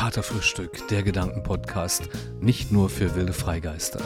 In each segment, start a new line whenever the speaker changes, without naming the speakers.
Katerfrühstück, der Gedankenpodcast, nicht nur für wilde Freigeister.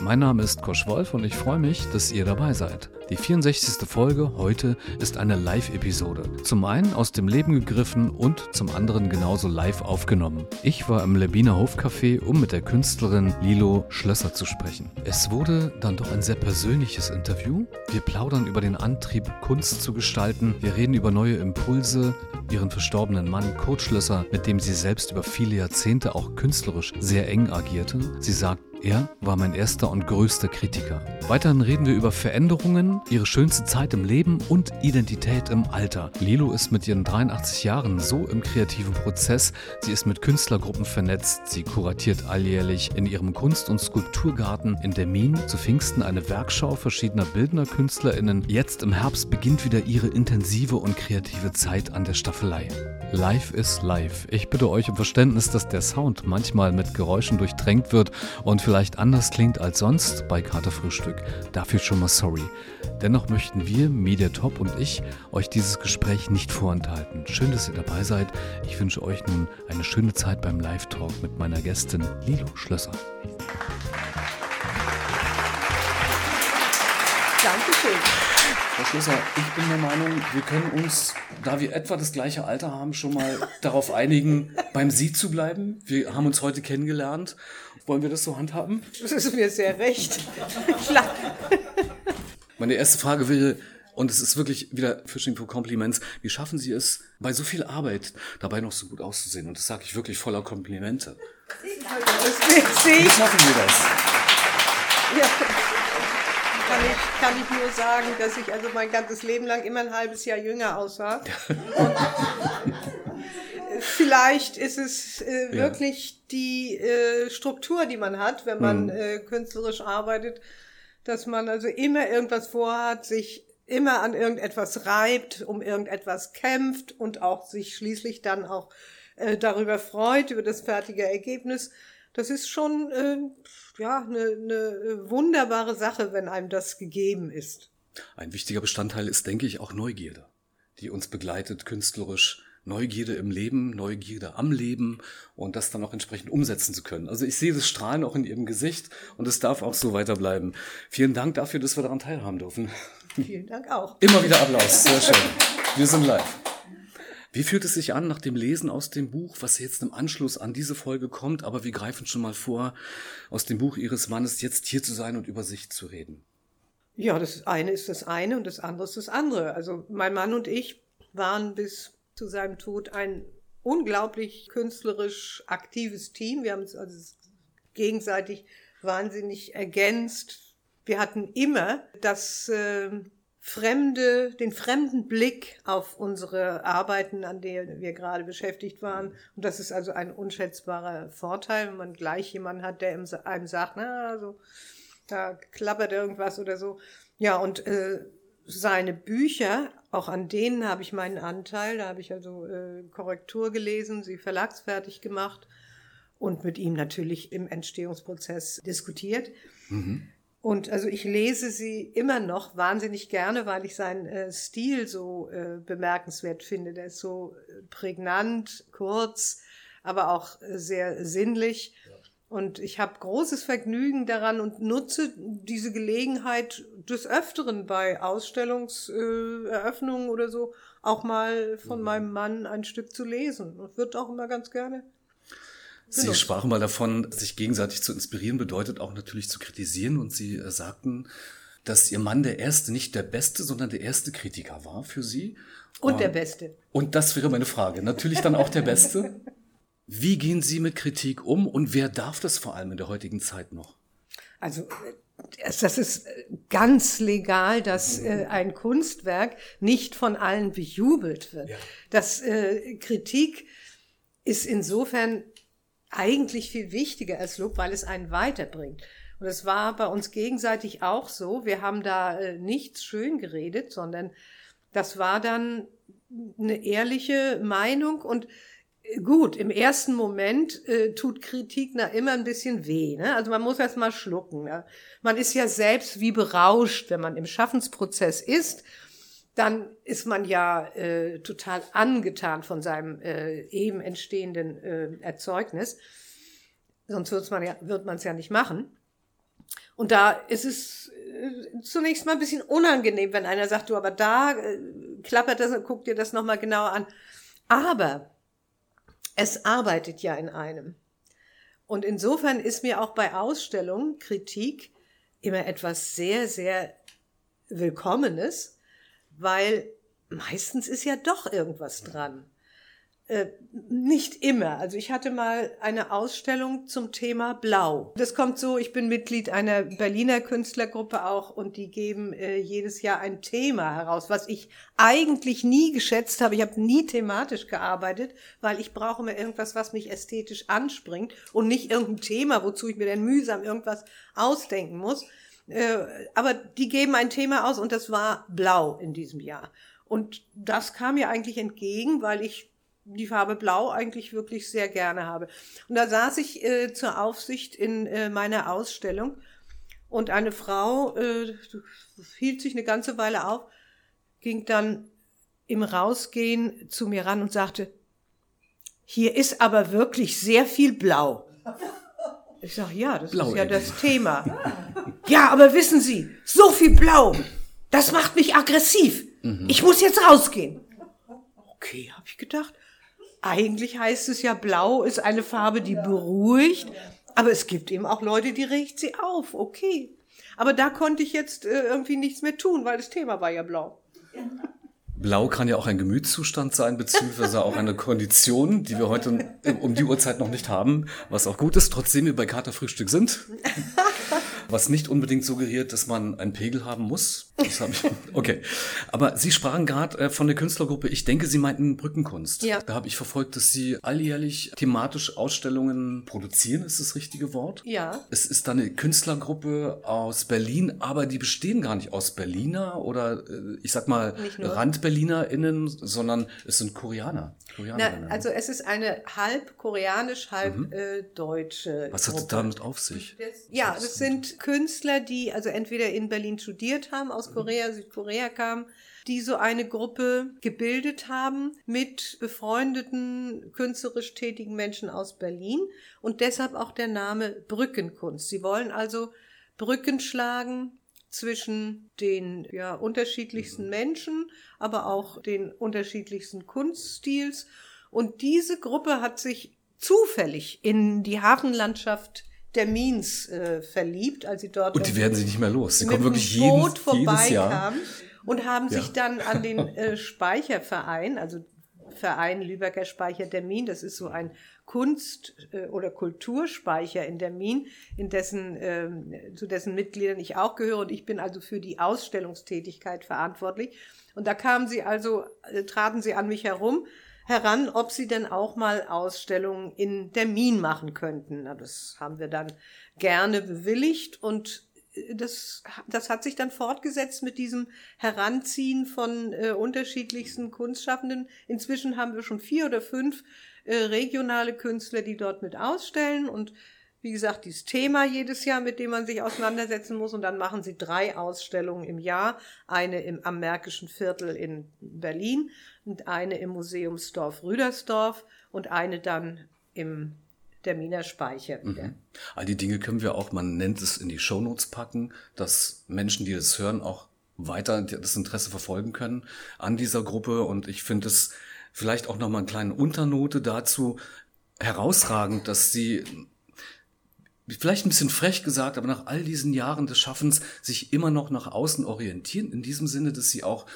Mein Name ist Kosch Wolf und ich freue mich, dass ihr dabei seid. Die 64. Folge heute ist eine Live-Episode. Zum einen aus dem Leben gegriffen und zum anderen genauso live aufgenommen. Ich war im Lebiner Hofcafé, um mit der Künstlerin Lilo Schlösser zu sprechen. Es wurde dann doch ein sehr persönliches Interview. Wir plaudern über den Antrieb, Kunst zu gestalten. Wir reden über neue Impulse, ihren verstorbenen Mann Kurt Schlösser, mit dem sie selbst über viele Jahrzehnte auch künstlerisch sehr eng agierte. Sie sagt, er war mein erster und größter Kritiker. Weiterhin reden wir über Veränderungen, ihre schönste Zeit im Leben und Identität im Alter. Lilo ist mit ihren 83 Jahren so im kreativen Prozess. Sie ist mit Künstlergruppen vernetzt. Sie kuratiert alljährlich in ihrem Kunst- und Skulpturgarten in der Min zu Pfingsten eine Werkschau verschiedener bildender KünstlerInnen. Jetzt im Herbst beginnt wieder ihre intensive und kreative Zeit an der Staffelei. Live ist live. Ich bitte euch um Verständnis, dass der Sound manchmal mit Geräuschen durchtränkt wird und vielleicht anders klingt als sonst bei Katerfrühstück. Dafür schon mal sorry. Dennoch möchten wir, Mediatop und ich, euch dieses Gespräch nicht vorenthalten. Schön, dass ihr dabei seid. Ich wünsche euch nun eine schöne Zeit beim Live-Talk mit meiner Gästin Lilo Schlösser.
Dankeschön.
Frau Schlösser, ich bin der Meinung, wir können uns, da wir etwa das gleiche Alter haben, schon mal darauf einigen, beim Sie zu bleiben. Wir haben uns heute kennengelernt. Wollen wir das so handhaben?
Das ist mir sehr recht. Klar.
Meine erste Frage wäre, und es ist wirklich wieder Fishing for Compliments, wie schaffen Sie es, bei so viel Arbeit dabei noch so gut auszusehen? Und das sage ich wirklich voller Komplimente. Wie
ich.
schaffen Sie das?
Ja. Kann ich, kann ich nur sagen, dass ich also mein ganzes Leben lang immer ein halbes Jahr jünger aussah. Und vielleicht ist es äh,
Ja.
wirklich die äh, Struktur, die man hat, wenn man
Mhm.
äh, künstlerisch arbeitet, dass man also immer irgendwas vorhat, sich immer an irgendetwas reibt, um irgendetwas kämpft und auch sich schließlich dann auch äh, darüber freut, über das fertige Ergebnis. Das ist schon äh, ja eine, eine wunderbare Sache, wenn einem das gegeben ist.
Ein wichtiger Bestandteil ist, denke ich, auch Neugierde, die uns begleitet künstlerisch. Neugierde im Leben, Neugierde am Leben und das dann auch entsprechend umsetzen zu können. Also ich sehe das Strahlen auch in Ihrem Gesicht und es darf auch so weiterbleiben. Vielen Dank dafür, dass wir daran teilhaben dürfen.
Vielen Dank auch.
Immer wieder Applaus, sehr schön. Wir sind live. Wie fühlt es sich an nach dem Lesen aus dem Buch, was jetzt im Anschluss an diese Folge kommt, aber wir greifen schon mal vor, aus dem Buch Ihres Mannes jetzt hier zu sein und über sich zu reden?
Ja, das eine ist das eine und das andere ist das andere. Also mein Mann und ich waren bis zu seinem Tod ein unglaublich künstlerisch aktives Team. Wir haben uns also gegenseitig wahnsinnig ergänzt. Wir hatten immer das äh, fremde, den fremden Blick auf unsere Arbeiten, an denen wir gerade beschäftigt waren. Und das ist also ein unschätzbarer Vorteil, wenn man gleich jemanden hat, der einem sagt, na, so, da klappert irgendwas oder so. Ja, und äh, seine Bücher, auch an denen habe ich meinen Anteil. Da habe ich also äh, Korrektur gelesen, sie verlagsfertig gemacht und mit ihm natürlich im Entstehungsprozess diskutiert. Und also ich lese sie immer noch wahnsinnig gerne, weil ich seinen äh, Stil so äh, bemerkenswert finde. Der ist so äh, prägnant, kurz, aber auch äh, sehr sinnlich. Und ich habe großes Vergnügen daran und nutze diese Gelegenheit des Öfteren bei Ausstellungseröffnungen äh, oder so auch mal von meinem Mann ein Stück zu lesen. Und wird auch immer ganz gerne.
Sie sprachen mal davon, sich gegenseitig zu inspirieren bedeutet auch natürlich zu kritisieren und Sie äh, sagten, dass Ihr Mann der erste, nicht der beste, sondern der erste Kritiker war für Sie.
Und der
Ähm,
Beste.
Und das wäre meine Frage. Natürlich dann auch der Beste. Wie gehen Sie mit Kritik um und wer darf das vor allem in der heutigen Zeit noch?
Also äh, das ist äh, ganz legal, dass äh, ein Kunstwerk nicht von allen bejubelt wird.
Ja.
Das äh, Kritik ist insofern eigentlich viel wichtiger als Lob, weil es einen weiterbringt. Und es war bei uns gegenseitig auch so. Wir haben da äh, nichts schön geredet, sondern das war dann eine ehrliche Meinung und gut, im ersten Moment äh, tut Kritik na immer ein bisschen weh. Ne? Also man muss erst mal schlucken. Ne? Man ist ja selbst wie berauscht, wenn man im Schaffensprozess ist dann ist man ja äh, total angetan von seinem äh, eben entstehenden äh, Erzeugnis. Sonst wird's man ja, wird man es ja nicht machen. Und da ist es äh, zunächst mal ein bisschen unangenehm, wenn einer sagt, du, aber da äh, klappert das, guck dir das nochmal genauer an. Aber es arbeitet ja in einem. Und insofern ist mir auch bei Ausstellungen Kritik immer etwas sehr, sehr Willkommenes, weil meistens ist ja doch irgendwas dran. Äh, nicht immer. Also ich hatte mal eine Ausstellung zum Thema Blau. Das kommt so, ich bin Mitglied einer Berliner Künstlergruppe auch und die geben äh, jedes Jahr ein Thema heraus, was ich eigentlich nie geschätzt habe. Ich habe nie thematisch gearbeitet, weil ich brauche mir irgendwas, was mich ästhetisch anspringt und nicht irgendein Thema, wozu ich mir dann mühsam irgendwas ausdenken muss. Äh, aber die geben ein Thema aus und das war Blau in diesem Jahr. Und das kam mir eigentlich entgegen, weil ich die Farbe Blau eigentlich wirklich sehr gerne habe. Und da saß ich äh, zur Aufsicht in äh, meiner Ausstellung und eine Frau äh, hielt sich eine ganze Weile auf, ging dann im Rausgehen zu mir ran und sagte, hier ist aber wirklich sehr viel Blau. Ich sage, ja, das Blau ist ja das Thema. ja, aber wissen Sie, so viel Blau, das macht mich aggressiv. Mhm. Ich muss jetzt rausgehen. Okay, habe ich gedacht eigentlich heißt es ja, blau ist eine Farbe, die beruhigt, aber es gibt eben auch Leute, die regt sie auf. Okay. Aber da konnte ich jetzt äh, irgendwie nichts mehr tun, weil das Thema war ja blau.
Blau kann ja auch ein Gemütszustand sein, beziehungsweise auch eine Kondition, die wir heute um die Uhrzeit noch nicht haben, was auch gut ist, trotzdem wir bei Katerfrühstück sind. was nicht unbedingt suggeriert, dass man einen Pegel haben muss. Das hab ich, okay. Aber Sie sprachen gerade äh, von der Künstlergruppe, ich denke, Sie meinten Brückenkunst. Ja. Da habe ich verfolgt, dass Sie alljährlich thematisch Ausstellungen produzieren, ist das richtige Wort?
Ja.
Es ist dann eine Künstlergruppe aus Berlin, aber die bestehen gar nicht aus Berliner oder äh, ich sag mal RandberlinerInnen, sondern es sind Koreaner.
Na, also es ist eine halb koreanisch, halb mhm. äh, deutsche.
Was hat es damit auf sich?
ja, das sind Künstler, die also entweder in Berlin studiert haben, aus Korea, Südkorea kamen, die so eine Gruppe gebildet haben mit befreundeten, künstlerisch tätigen Menschen aus Berlin und deshalb auch der Name Brückenkunst. Sie wollen also Brücken schlagen zwischen den ja, unterschiedlichsten mhm. Menschen, aber auch den unterschiedlichsten Kunststils. Und diese Gruppe hat sich zufällig in die Hafenlandschaft der Means äh, verliebt, als sie dort
und die werden sie nicht mehr los. Sie kommen wirklich jeden, Boot jedes Jahr
und haben ja. sich dann an den äh, Speicherverein, also Verein Lübecker Speicher der Min, das ist so ein Kunst- äh, oder Kulturspeicher in der Min, in dessen, äh, zu dessen Mitgliedern ich auch gehöre und ich bin also für die Ausstellungstätigkeit verantwortlich. Und da kamen sie also, äh, traten sie an mich herum heran, ob sie denn auch mal Ausstellungen in der Min machen könnten. Na, das haben wir dann gerne bewilligt und äh, das, das hat sich dann fortgesetzt mit diesem Heranziehen von äh, unterschiedlichsten Kunstschaffenden. Inzwischen haben wir schon vier oder fünf äh, regionale Künstler, die dort mit ausstellen und wie gesagt, dieses Thema jedes Jahr, mit dem man sich auseinandersetzen muss. Und dann machen sie drei Ausstellungen im Jahr. Eine im, am Märkischen Viertel in Berlin und eine im Museumsdorf Rüdersdorf und eine dann im der Miner Speicher. Mhm.
All die Dinge können wir auch, man nennt es in die Shownotes packen, dass Menschen, die das hören, auch weiter das Interesse verfolgen können an dieser Gruppe. Und ich finde es vielleicht auch nochmal eine kleine Unternote dazu herausragend, dass sie vielleicht ein bisschen frech gesagt, aber nach all diesen Jahren des Schaffens sich immer noch nach außen orientieren, in diesem Sinne, dass sie auch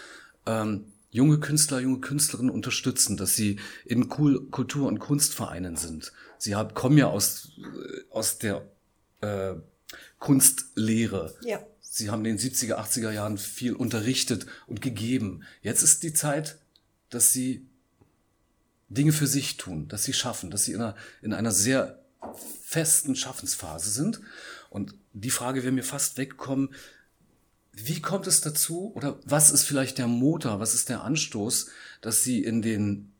ähm, junge Künstler, junge Künstlerinnen unterstützen, dass sie in cool Kultur- und Kunstvereinen sind. Sie haben, kommen ja aus, äh, aus der äh, Kunstlehre. Ja. Sie haben in den 70er, 80er Jahren viel unterrichtet und gegeben. Jetzt ist die Zeit, dass sie Dinge für sich tun, dass sie schaffen, dass sie in einer, in einer sehr festen Schaffensphase sind. Und die Frage wäre mir fast weggekommen, wie kommt es dazu oder was ist vielleicht der Motor, was ist der Anstoß, dass Sie in den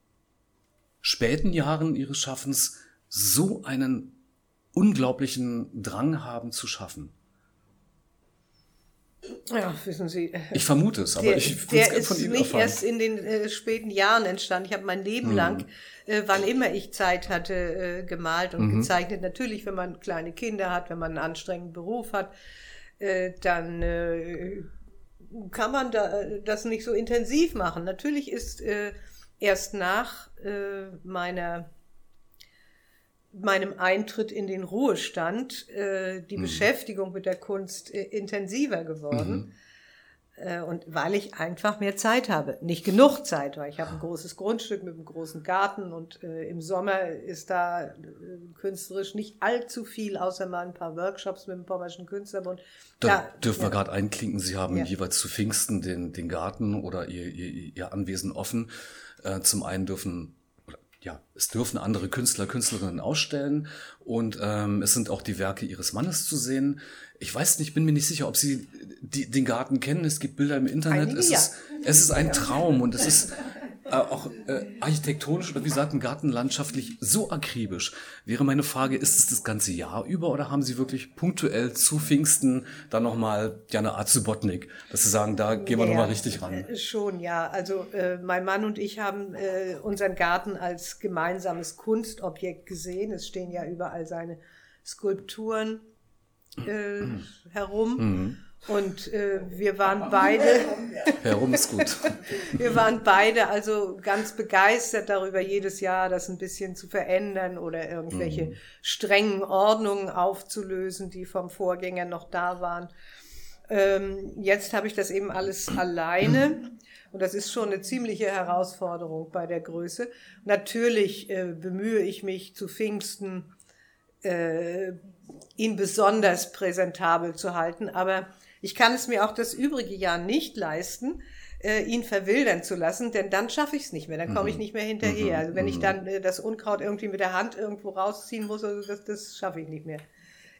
späten Jahren Ihres Schaffens so einen unglaublichen Drang haben zu schaffen?
Ja, wissen Sie.
Ich vermute es, aber
der,
ich
Der ist nicht erfahren. erst in den äh, späten Jahren entstanden. Ich habe mein Leben hm. lang, äh, wann immer ich Zeit hatte, äh, gemalt und mhm. gezeichnet. Natürlich, wenn man kleine Kinder hat, wenn man einen anstrengenden Beruf hat, äh, dann äh, kann man da, äh, das nicht so intensiv machen. Natürlich ist erst nach meiner meinem Eintritt in den Ruhestand äh, die mhm. Beschäftigung mit der Kunst äh, intensiver geworden. Mhm. Äh, und weil ich einfach mehr Zeit habe. Nicht genug Zeit, weil ich habe ein großes Grundstück mit einem großen Garten und äh, im Sommer ist da äh, künstlerisch nicht allzu viel, außer mal ein paar Workshops mit dem Pommerschen Künstlerbund.
Da ja, dürfen ja. wir gerade einklinken, Sie haben ja. jeweils zu Pfingsten den, den Garten oder Ihr, Ihr, Ihr Anwesen offen. Äh, zum einen dürfen ja, es dürfen andere Künstler, Künstlerinnen ausstellen und ähm, es sind auch die Werke ihres Mannes zu sehen. Ich weiß nicht, bin mir nicht sicher, ob Sie die, den Garten kennen. Es gibt Bilder im Internet. Einige, es, ja. ist, es ist ein Traum und es ist auch äh, architektonisch oder wie gesagt, ein gartenlandschaftlich so akribisch. Wäre meine Frage, ist es das ganze Jahr über oder haben Sie wirklich punktuell zu Pfingsten dann nochmal ja eine Art Subotnik, dass Sie sagen, da gehen wir ja, nochmal richtig ran?
Äh, schon, ja. Also äh, mein Mann und ich haben äh, unseren Garten als gemeinsames Kunstobjekt gesehen. Es stehen ja überall seine Skulpturen äh, herum. Mhm. Und äh, wir waren beide.
Herum ist gut.
wir waren beide also ganz begeistert darüber, jedes Jahr das ein bisschen zu verändern oder irgendwelche mhm. strengen Ordnungen aufzulösen, die vom Vorgänger noch da waren. Ähm, jetzt habe ich das eben alles alleine. Und das ist schon eine ziemliche Herausforderung bei der Größe. Natürlich äh, bemühe ich mich zu Pfingsten, äh, ihn besonders präsentabel zu halten, aber ich kann es mir auch das übrige Jahr nicht leisten, äh, ihn verwildern zu lassen, denn dann schaffe ich es nicht mehr, dann komme ich mhm. nicht mehr hinterher. Mhm. Also wenn ich mhm. dann äh, das Unkraut irgendwie mit der Hand irgendwo rausziehen muss, also das, das schaffe ich nicht mehr.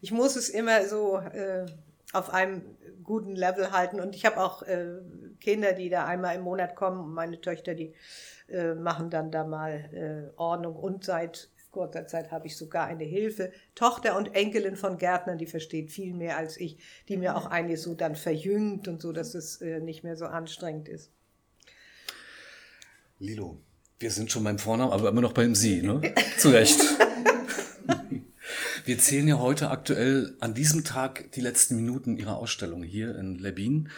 Ich muss es immer so äh, auf einem guten Level halten und ich habe auch äh, Kinder, die da einmal im Monat kommen meine Töchter, die äh, machen dann da mal äh, Ordnung und seit kurzer Zeit habe ich sogar eine Hilfe, Tochter und Enkelin von Gärtnern, die versteht viel mehr als ich, die mir auch einiges so dann verjüngt und so, dass es äh, nicht mehr so anstrengend ist.
Lilo, wir sind schon beim Vornamen, aber immer noch beim Sie, ne? Zu Recht. Wir zählen ja heute aktuell an diesem Tag die letzten Minuten Ihrer Ausstellung hier in Lebin.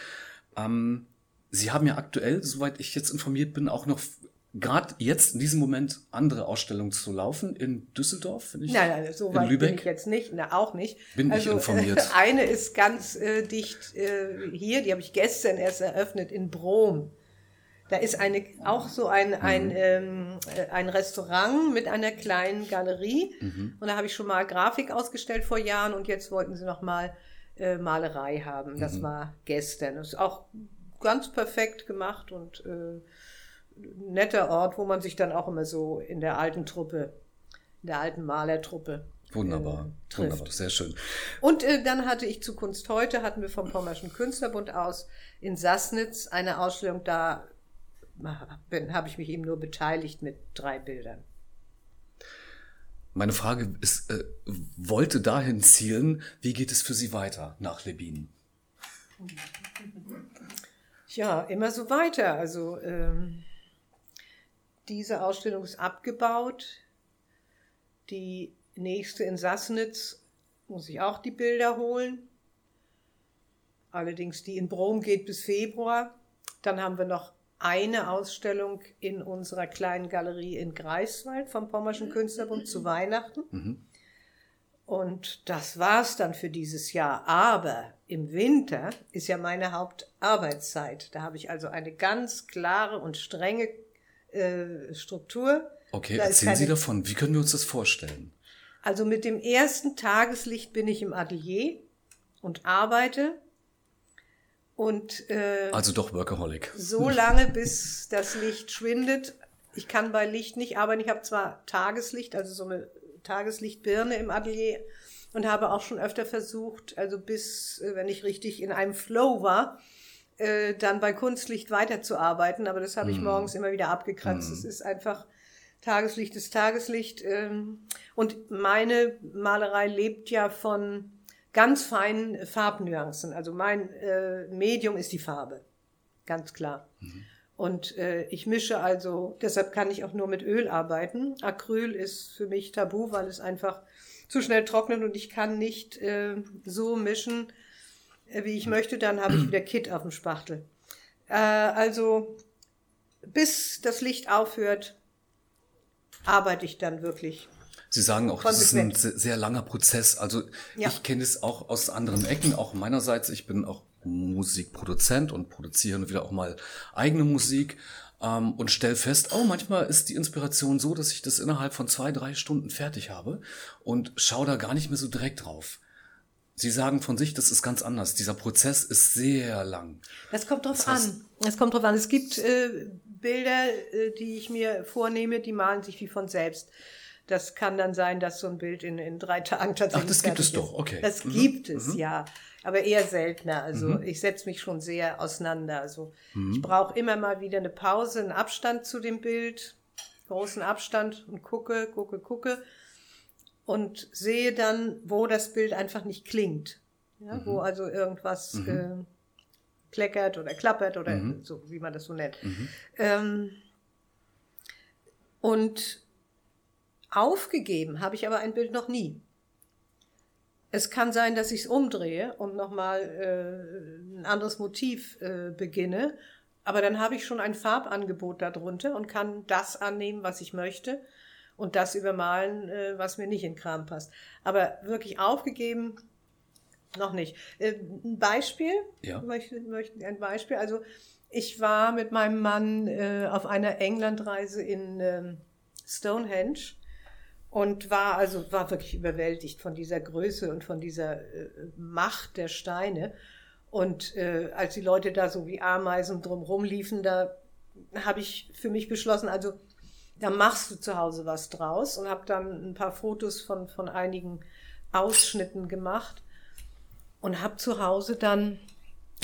Ähm, Sie haben ja aktuell, soweit ich jetzt informiert bin, auch noch gerade jetzt in diesem Moment andere Ausstellungen zu laufen in Düsseldorf, finde ich.
Nein, nein, so weit Lübeck. bin ich jetzt nicht, na auch nicht.
Bin also, ich informiert.
Eine ist ganz äh, dicht äh, hier, die habe ich gestern erst eröffnet in Brom. Da ist eine auch so ein ein, mhm. ähm, äh, ein Restaurant mit einer kleinen Galerie mhm. und da habe ich schon mal Grafik ausgestellt vor Jahren und jetzt wollten sie noch mal äh, Malerei haben. Das mhm. war gestern. Das ist auch ganz perfekt gemacht und äh, netter Ort, wo man sich dann auch immer so in der alten Truppe, in der alten Malertruppe
Wunderbar, äh, wunderbar, sehr schön.
Und äh, dann hatte ich zu Kunst heute, hatten wir vom Pommerschen Künstlerbund aus in Sassnitz eine Ausstellung, da habe ich mich eben nur beteiligt mit drei Bildern.
Meine Frage ist, äh, wollte dahin zielen, wie geht es für Sie weiter nach Lebin?
Ja, immer so weiter. Also ähm, diese Ausstellung ist abgebaut. Die nächste in Sassnitz muss ich auch die Bilder holen. Allerdings die in Brom geht bis Februar. Dann haben wir noch eine Ausstellung in unserer kleinen Galerie in Greifswald vom Pommerschen Künstlerbund zu Weihnachten. Mhm. Und das war's dann für dieses Jahr. Aber im Winter ist ja meine Hauptarbeitszeit. Da habe ich also eine ganz klare und strenge äh, Struktur.
Okay, da erzählen keine, Sie davon. Wie können wir uns das vorstellen?
Also mit dem ersten Tageslicht bin ich im Atelier und arbeite. Und,
äh, also doch Workaholic.
So lange, bis das Licht schwindet. Ich kann bei Licht nicht arbeiten. Ich habe zwar Tageslicht, also so eine Tageslichtbirne im Atelier und habe auch schon öfter versucht, also bis, äh, wenn ich richtig in einem Flow war, äh, dann bei Kunstlicht weiterzuarbeiten, aber das habe ich mm. morgens immer wieder abgekratzt. Es mm. ist einfach Tageslicht ist Tageslicht. Ähm, und meine Malerei lebt ja von ganz feinen Farbnuancen. Also mein äh, Medium ist die Farbe, ganz klar. Mhm. Und äh, ich mische also, deshalb kann ich auch nur mit Öl arbeiten. Acryl ist für mich tabu, weil es einfach zu schnell trocknet und ich kann nicht äh, so mischen, wie ich möchte. Dann habe ich wieder Kit auf dem Spachtel. Äh, also bis das Licht aufhört, arbeite ich dann wirklich.
Sie sagen auch, das ist ein sehr langer Prozess. Also ja. ich kenne es auch aus anderen Ecken, auch meinerseits. Ich bin auch Musikproduzent und produziere wieder auch mal eigene Musik ähm, und stelle fest, oh, manchmal ist die Inspiration so, dass ich das innerhalb von zwei, drei Stunden fertig habe und schaue da gar nicht mehr so direkt drauf. Sie sagen von sich, das ist ganz anders. Dieser Prozess ist sehr lang.
Das kommt drauf das heißt, an. Es kommt drauf an. Es gibt äh, Bilder, äh, die ich mir vornehme, die malen sich wie von selbst. Das kann dann sein, dass so ein Bild in, in drei Tagen tatsächlich.
Ach, das gibt es ist. doch, okay.
Das mhm. gibt es, mhm. ja. Aber eher seltener. Also mhm. ich setze mich schon sehr auseinander. Also mhm. ich brauche immer mal wieder eine Pause, einen Abstand zu dem Bild, großen Abstand und gucke, gucke, gucke und sehe dann, wo das Bild einfach nicht klingt. Ja, Wo mhm. also irgendwas mhm. äh, kleckert oder klappert oder so, wie man das so nennt. Ähm, und Aufgegeben habe ich aber ein Bild noch nie. Es kann sein, dass ich es umdrehe und nochmal äh, ein anderes Motiv äh, beginne, aber dann habe ich schon ein Farbangebot darunter und kann das annehmen, was ich möchte und das übermalen, äh, was mir nicht in Kram passt. Aber wirklich aufgegeben noch nicht. Äh, ein Beispiel, ja. möchte, möchte ein Beispiel. Also ich war mit meinem Mann äh, auf einer Englandreise in ähm, Stonehenge und war also war wirklich überwältigt von dieser Größe und von dieser äh, Macht der Steine. Und äh, als die Leute da so wie Ameisen drumherum liefen, da habe ich für mich beschlossen, also da machst du zu Hause was draus und habe dann ein paar Fotos von, von einigen Ausschnitten gemacht und habe zu Hause dann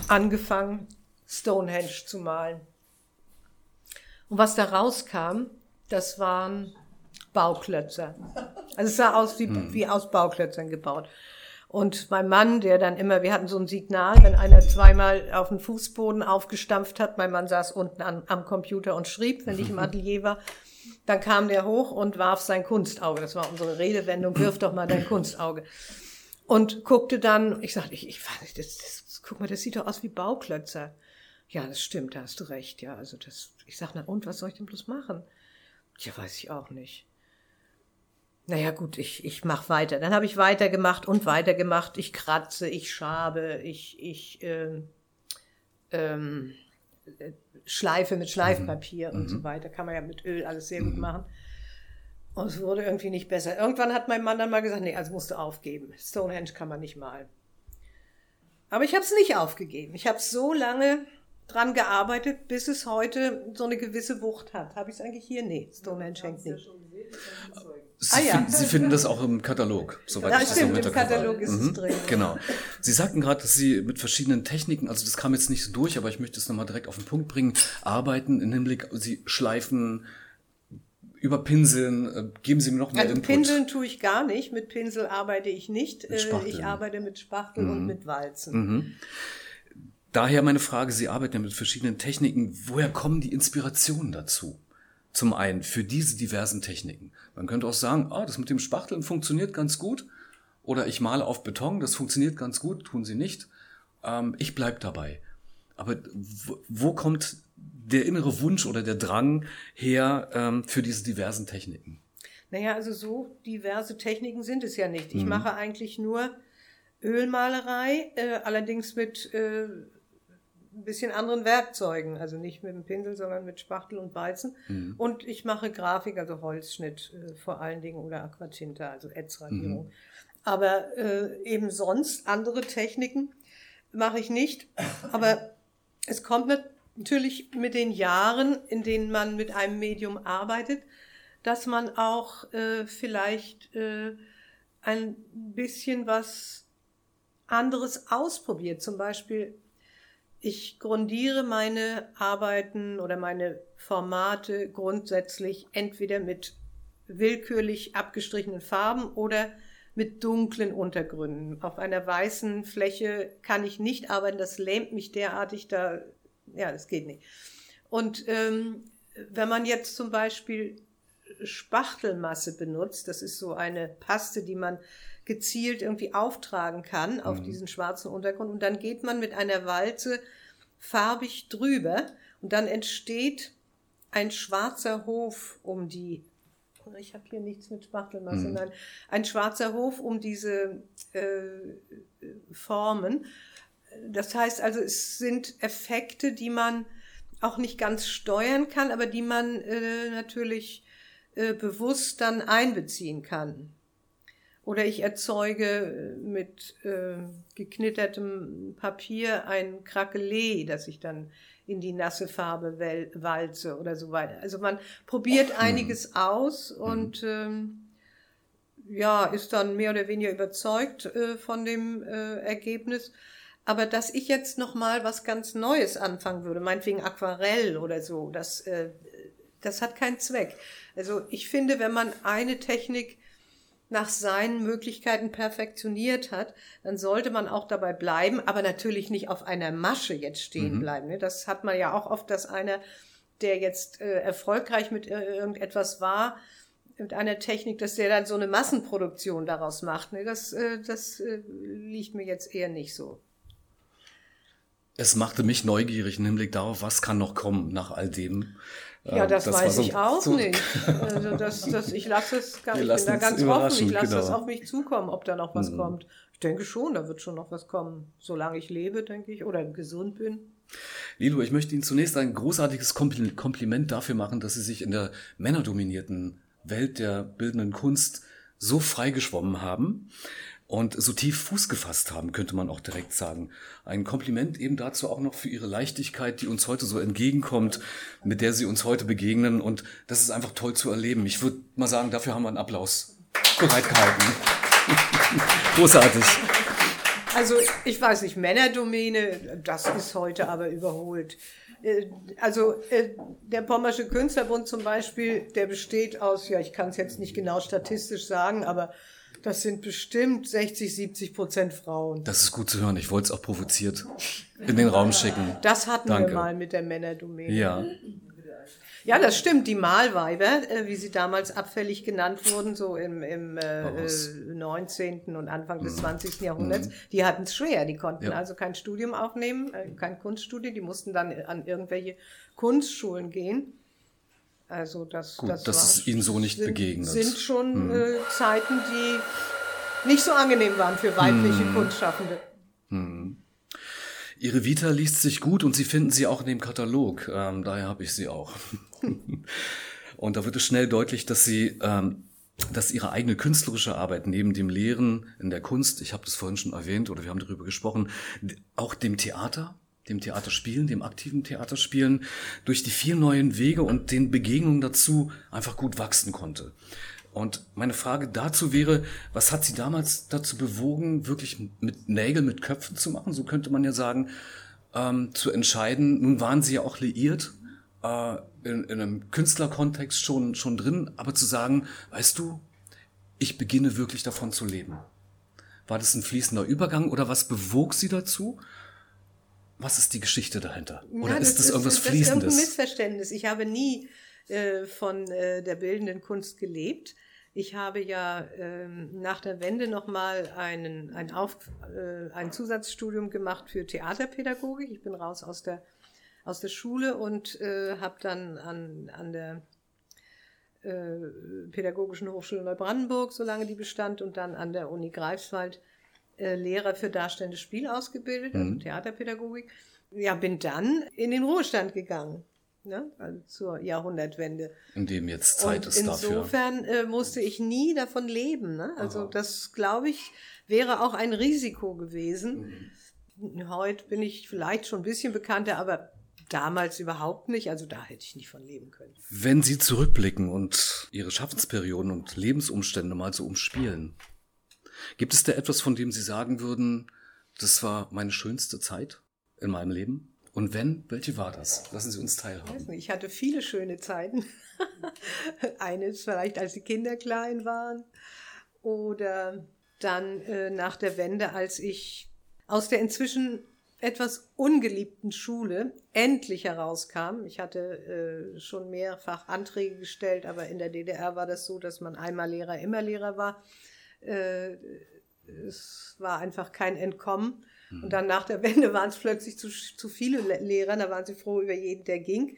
angefangen, Stonehenge zu malen. Und was da rauskam, das waren Bauklötze. Also es sah aus wie, hm. wie aus Bauklötzern gebaut. Und mein Mann, der dann immer, wir hatten so ein Signal, wenn einer zweimal auf den Fußboden aufgestampft hat, mein Mann saß unten an, am Computer und schrieb, wenn ich im Atelier war, dann kam der hoch und warf sein Kunstauge. Das war unsere Redewendung, wirf doch mal dein Kunstauge. Und guckte dann, ich sagte, ich, ich das, das, guck mal, das sieht doch aus wie Bauklötzer. Ja, das stimmt, da hast du recht, ja. Also das, ich sag, na und, was soll ich denn bloß machen? Ja, weiß ich auch nicht. Naja gut, ich, ich mache weiter. Dann habe ich weitergemacht und weitergemacht. Ich kratze, ich schabe, ich, ich äh, ähm, schleife mit Schleifpapier mhm. und so mhm. weiter. Kann man ja mit Öl alles sehr mhm. gut machen. Und es wurde irgendwie nicht besser. Irgendwann hat mein Mann dann mal gesagt, nee, also musst du aufgeben. Stonehenge kann man nicht malen. Aber ich habe es nicht aufgegeben. Ich habe so lange dran gearbeitet, bis es heute so eine gewisse Wucht hat. Habe ich es eigentlich hier? Nee, Stonehenge hängt nicht.
Sie, ah, ja. finden, Sie finden das auch im Katalog,
soweit ja, ich das stimmt, im Katalog ist mhm. es drin.
Genau. Sie sagten gerade, dass Sie mit verschiedenen Techniken, also das kam jetzt nicht so durch, aber ich möchte es nochmal direkt auf den Punkt bringen, arbeiten im Hinblick, Sie schleifen, überpinseln, äh, geben Sie mir noch mehr
also Input. Pinseln tue ich gar nicht, mit Pinsel arbeite ich nicht. Äh, ich arbeite mit Spachtel mhm. und mit Walzen. Mhm.
Daher meine Frage, Sie arbeiten ja mit verschiedenen Techniken. Woher kommen die Inspirationen dazu? Zum einen für diese diversen Techniken. Man könnte auch sagen, ah, das mit dem Spachteln funktioniert ganz gut. Oder ich male auf Beton, das funktioniert ganz gut, tun sie nicht. Ähm, ich bleib dabei. Aber wo, wo, kommt der innere Wunsch oder der Drang her ähm, für diese diversen Techniken?
Naja, also so diverse Techniken sind es ja nicht. Ich mhm. mache eigentlich nur Ölmalerei, äh, allerdings mit äh, ein bisschen anderen Werkzeugen, also nicht mit dem Pinsel, sondern mit Spachtel und Walzen. Mhm. Und ich mache Grafik, also Holzschnitt äh, vor allen Dingen oder Aquatinta, also Ätzradierung. Mhm. Aber äh, eben sonst andere Techniken mache ich nicht. Aber es kommt natürlich mit den Jahren, in denen man mit einem Medium arbeitet, dass man auch äh, vielleicht äh, ein bisschen was anderes ausprobiert. Zum Beispiel ich grundiere meine Arbeiten oder meine Formate grundsätzlich entweder mit willkürlich abgestrichenen Farben oder mit dunklen Untergründen. Auf einer weißen Fläche kann ich nicht arbeiten, das lähmt mich derartig, da, ja, das geht nicht. Und ähm, wenn man jetzt zum Beispiel Spachtelmasse benutzt, das ist so eine Paste, die man gezielt irgendwie auftragen kann auf mhm. diesen schwarzen Untergrund und dann geht man mit einer Walze farbig drüber und dann entsteht ein schwarzer Hof um die ich habe hier nichts mit Spachtelmasse, mhm. nein, ein schwarzer Hof um diese äh, Formen. Das heißt also, es sind Effekte, die man auch nicht ganz steuern kann, aber die man äh, natürlich äh, bewusst dann einbeziehen kann. Oder ich erzeuge äh, mit äh, geknittertem Papier ein Krakelee, das ich dann in die nasse Farbe walze oder so weiter. Also man probiert hm. einiges aus hm. und ähm, ja, ist dann mehr oder weniger überzeugt äh, von dem äh, Ergebnis. Aber dass ich jetzt noch mal was ganz Neues anfangen würde, meinetwegen Aquarell oder so, das, äh, das hat keinen Zweck. Also ich finde, wenn man eine Technik nach seinen Möglichkeiten perfektioniert hat, dann sollte man auch dabei bleiben, aber natürlich nicht auf einer Masche jetzt stehen mhm. bleiben. Ne? Das hat man ja auch oft, dass einer, der jetzt äh, erfolgreich mit äh, irgendetwas war, mit einer Technik, dass der dann so eine Massenproduktion daraus macht. Ne? Das, äh, das äh, liegt mir jetzt eher nicht so.
Es machte mich neugierig im Hinblick darauf, was kann noch kommen nach all dem.
Ja, ähm, das, das weiß so, ich auch so nicht. Also das, das, ich lasse es gar, ich bin da ganz offen. Ich lasse genau. das auf mich zukommen, ob da noch was mhm. kommt. Ich denke schon, da wird schon noch was kommen. Solange ich lebe, denke ich, oder gesund bin.
Lilo, ich möchte Ihnen zunächst ein großartiges Kompliment dafür machen, dass Sie sich in der männerdominierten Welt der bildenden Kunst so frei geschwommen haben und so tief Fuß gefasst haben, könnte man auch direkt sagen. Ein Kompliment eben dazu auch noch für Ihre Leichtigkeit, die uns heute so entgegenkommt, mit der Sie uns heute begegnen. Und das ist einfach toll zu erleben. Ich würde mal sagen, dafür haben wir einen Applaus bereitgehalten. Großartig.
Also ich weiß nicht, Männerdomäne, das ist heute aber überholt. Äh, also äh, der Pommersche Künstlerbund zum Beispiel, der besteht aus, ja, ich kann es jetzt nicht genau statistisch sagen, aber das sind bestimmt 60, 70 Prozent Frauen.
Das ist gut zu hören. Ich wollte es auch provoziert in den Raum schicken.
Das hatten Danke. wir mal mit der Männerdomäne.
Ja.
Ja, das stimmt. Die Malweiber, äh, wie sie damals abfällig genannt wurden, so im, im äh, 19. und Anfang des 20. Mhm. Jahrhunderts, mhm. die hatten es schwer. Die konnten ja. also kein Studium aufnehmen, äh, kein Kunststudium. Die mussten dann an irgendwelche Kunstschulen gehen. Also das,
Gut, das, das ist Ihnen so nicht
sind,
begegnet.
sind schon hm. äh, Zeiten, die nicht so angenehm waren für weibliche hm. Kunstschaffende. Hm.
Ihre Vita liest sich gut und Sie finden sie auch in dem Katalog. Ähm, daher habe ich sie auch. und da wird es schnell deutlich, dass Sie ähm, dass ihre eigene künstlerische Arbeit neben dem Lehren in der Kunst, ich habe das vorhin schon erwähnt oder wir haben darüber gesprochen, auch dem Theater dem Theaterspielen, dem aktiven Theaterspielen, durch die vielen neuen Wege und den Begegnungen dazu einfach gut wachsen konnte. Und meine Frage dazu wäre, was hat Sie damals dazu bewogen, wirklich mit Nägeln, mit Köpfen zu machen? So könnte man ja sagen, ähm, zu entscheiden. Nun waren Sie ja auch liiert, äh, in, in einem Künstlerkontext schon, schon drin, aber zu sagen, weißt du, ich beginne wirklich davon zu leben. War das ein fließender Übergang oder was bewog Sie dazu? Was ist die Geschichte dahinter? Oder ja, das ist das irgendwas ist, Fließendes? Das
ist ein Missverständnis. Ich habe nie äh, von äh, der bildenden Kunst gelebt. Ich habe ja ähm, nach der Wende nochmal einen, ein, Auf, äh, ein Zusatzstudium gemacht für Theaterpädagogik. Ich bin raus aus der, aus der Schule und äh, habe dann an, an der äh, Pädagogischen Hochschule Neubrandenburg, solange die bestand, und dann an der Uni Greifswald äh, Lehrer für darstellendes Spiel ausgebildet, also mhm. Theaterpädagogik. Ja, bin dann in den Ruhestand gegangen. Ne? Also zur Jahrhundertwende.
In dem jetzt Zeit
und
ist
insofern dafür. Insofern äh, musste ich nie davon leben. Ne? Also Aha. das, glaube ich, wäre auch ein Risiko gewesen. Mhm. Heute bin ich vielleicht schon ein bisschen bekannter, aber damals überhaupt nicht. Also da hätte ich nicht von leben können.
Wenn Sie zurückblicken und Ihre Schaffensperioden und Lebensumstände mal so umspielen, Gibt es da etwas, von dem Sie sagen würden, das war meine schönste Zeit in meinem Leben? Und wenn, welche war das? Lassen Sie uns teilhaben.
Ich hatte viele schöne Zeiten. Eines vielleicht, als die Kinder klein waren. Oder dann äh, nach der Wende, als ich aus der inzwischen etwas ungeliebten Schule endlich herauskam. Ich hatte äh, schon mehrfach Anträge gestellt, aber in der DDR war das so, dass man einmal Lehrer, immer Lehrer war. Äh, es war einfach kein Entkommen. Mhm. Und dann nach der Wende waren es plötzlich zu, zu viele Lehrer, da waren sie froh über jeden, der ging.